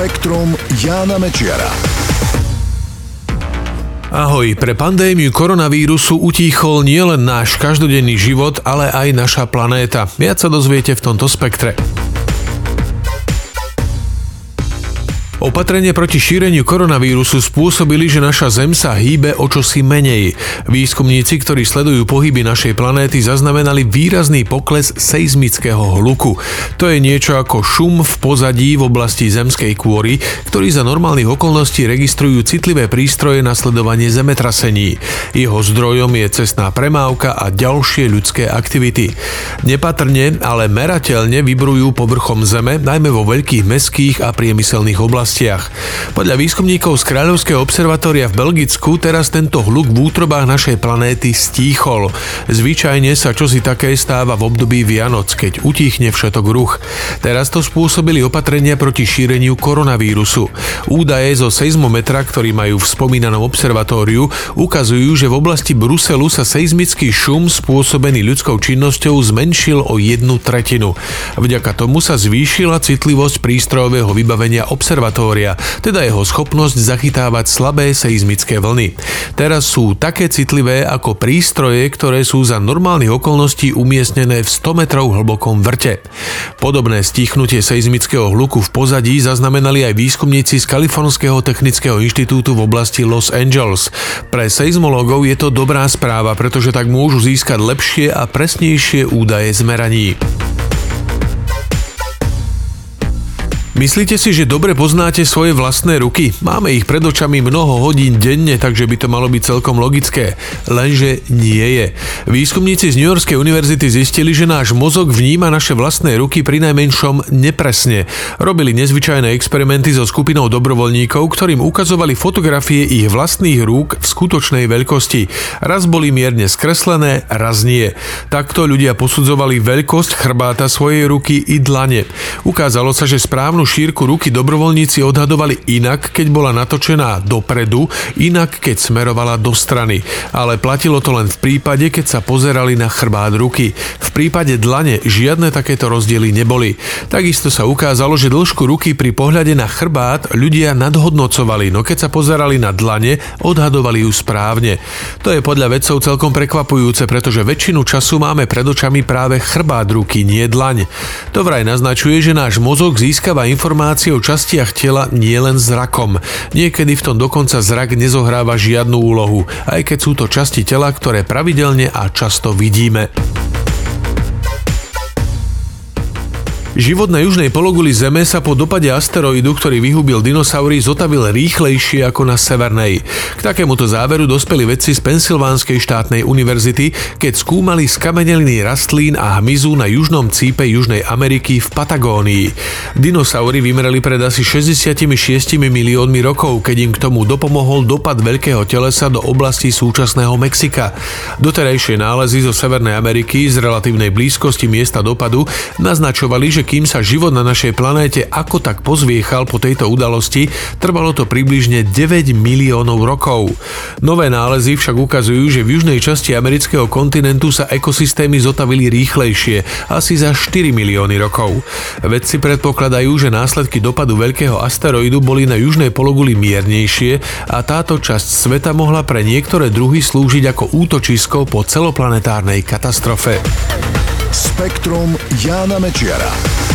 Spektrum Jána Mečiara. Ahoj, pre pandémiu koronavírusu utíchol nielen náš každodenný život, ale aj naša planéta. Viac sa dozviete v tomto spektre. Opatrenia proti šíreniu koronavírusu spôsobili, že naša Zem sa hýbe o čosi menej. Výskumníci, ktorí sledujú pohyby našej planéty, zaznamenali výrazný pokles seizmického hluku. To je niečo ako šum v pozadí v oblasti zemskej kôry, ktorý za normálnych okolností registrujú citlivé prístroje na sledovanie zemetrasení. Jeho zdrojom je cestná premávka a ďalšie ľudské aktivity. Nepatrne, ale merateľne vybrujú povrchom Zeme, najmä vo veľkých meských a priemyselných oblastiach oblastiach. Podľa výskumníkov z Kráľovského observatória v Belgicku teraz tento hluk v útrobách našej planéty stíchol. Zvyčajne sa čosi také stáva v období Vianoc, keď utíchne všetok ruch. Teraz to spôsobili opatrenia proti šíreniu koronavírusu. Údaje zo seizmometra, ktorý majú v spomínanom observatóriu, ukazujú, že v oblasti Bruselu sa seizmický šum spôsobený ľudskou činnosťou zmenšil o jednu tretinu. Vďaka tomu sa zvýšila citlivosť prístrojového vybavenia observatória observatória, teda jeho schopnosť zachytávať slabé seizmické vlny. Teraz sú také citlivé ako prístroje, ktoré sú za normálnych okolností umiestnené v 100 metrov hlbokom vrte. Podobné stichnutie seizmického hluku v pozadí zaznamenali aj výskumníci z Kalifornského technického inštitútu v oblasti Los Angeles. Pre seizmológov je to dobrá správa, pretože tak môžu získať lepšie a presnejšie údaje z meraní. Myslíte si, že dobre poznáte svoje vlastné ruky? Máme ich pred očami mnoho hodín denne, takže by to malo byť celkom logické. Lenže nie je. Výskumníci z New Yorkskej univerzity zistili, že náš mozog vníma naše vlastné ruky pri najmenšom nepresne. Robili nezvyčajné experimenty so skupinou dobrovoľníkov, ktorým ukazovali fotografie ich vlastných rúk v skutočnej veľkosti. Raz boli mierne skreslené, raz nie. Takto ľudia posudzovali veľkosť chrbáta svojej ruky i dlane. Ukázalo sa, že správnu šírku ruky dobrovoľníci odhadovali inak, keď bola natočená dopredu, inak keď smerovala do strany. Ale platilo to len v prípade, keď sa pozerali na chrbát ruky. V prípade dlane žiadne takéto rozdiely neboli. Takisto sa ukázalo, že dĺžku ruky pri pohľade na chrbát ľudia nadhodnocovali, no keď sa pozerali na dlane, odhadovali ju správne. To je podľa vedcov celkom prekvapujúce, pretože väčšinu času máme pred očami práve chrbát ruky, nie dlaň. To vraj naznačuje, že náš mozog získava informácie o častiach tela nie len zrakom. Niekedy v tom dokonca zrak nezohráva žiadnu úlohu, aj keď sú to časti tela, ktoré pravidelne a často vidíme. Život na južnej pologuli Zeme sa po dopade asteroidu, ktorý vyhubil dinosaury, zotavil rýchlejšie ako na severnej. K takémuto záveru dospeli vedci z Pensylvánskej štátnej univerzity, keď skúmali skameneliny rastlín a hmyzu na južnom cípe Južnej Ameriky v Patagónii. Dinosaury vymreli pred asi 66 miliónmi rokov, keď im k tomu dopomohol dopad veľkého telesa do oblasti súčasného Mexika. Doterajšie nálezy zo Severnej Ameriky z relatívnej blízkosti miesta dopadu naznačovali, že kým sa život na našej planéte ako tak pozviechal po tejto udalosti, trvalo to približne 9 miliónov rokov. Nové nálezy však ukazujú, že v južnej časti amerického kontinentu sa ekosystémy zotavili rýchlejšie, asi za 4 milióny rokov. Vedci predpokladajú, že následky dopadu veľkého asteroidu boli na južnej pologuli miernejšie a táto časť sveta mohla pre niektoré druhy slúžiť ako útočisko po celoplanetárnej katastrofe. Spektrum Jána Mečiara.